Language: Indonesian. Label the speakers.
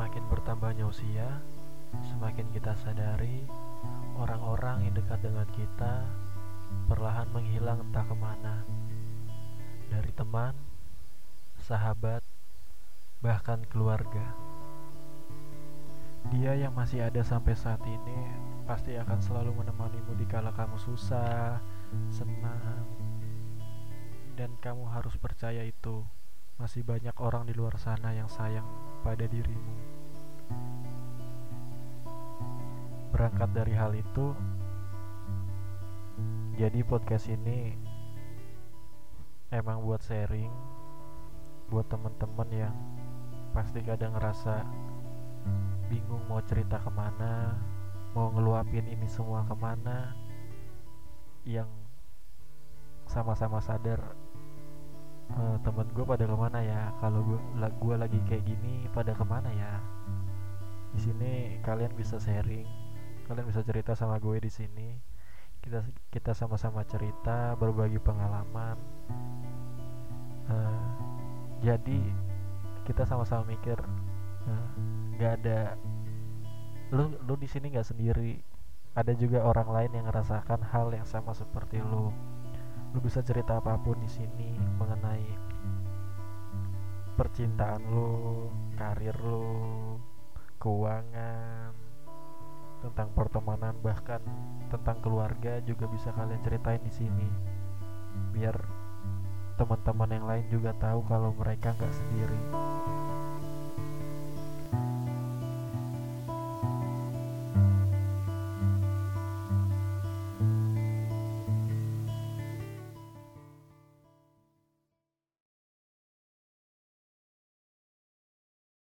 Speaker 1: Semakin bertambahnya usia, semakin kita sadari orang-orang yang dekat dengan kita perlahan menghilang entah ke mana. Dari teman, sahabat, bahkan keluarga. Dia yang masih ada sampai saat ini pasti akan selalu menemanimu di kala kamu susah, senang, dan kamu harus percaya itu. Masih banyak orang di luar sana yang sayang pada dirimu. Berangkat dari hal itu, jadi podcast ini emang buat sharing, buat temen-temen yang pasti kadang ngerasa bingung mau cerita ke mana, mau ngeluapin ini semua ke mana, yang sama-sama sadar uh, temen gue pada ke mana ya? Kalau gue gue lagi kayak gini pada ke mana ya? Di sini kalian bisa sharing kalian bisa cerita sama gue di sini. Kita kita sama-sama cerita berbagi pengalaman. Uh, jadi kita sama-sama mikir nggak uh, ada lu lu di sini nggak sendiri. Ada juga orang lain yang merasakan hal yang sama seperti lu lu bisa cerita apa pun di sini mengenai percintaan lu, karir lu, keuangan, tentang pertemanan bahkan tentang keluarga juga bisa kalian ceritain di sini. Biar teman-teman yang lain juga tahu kalau mereka nggak sendiri.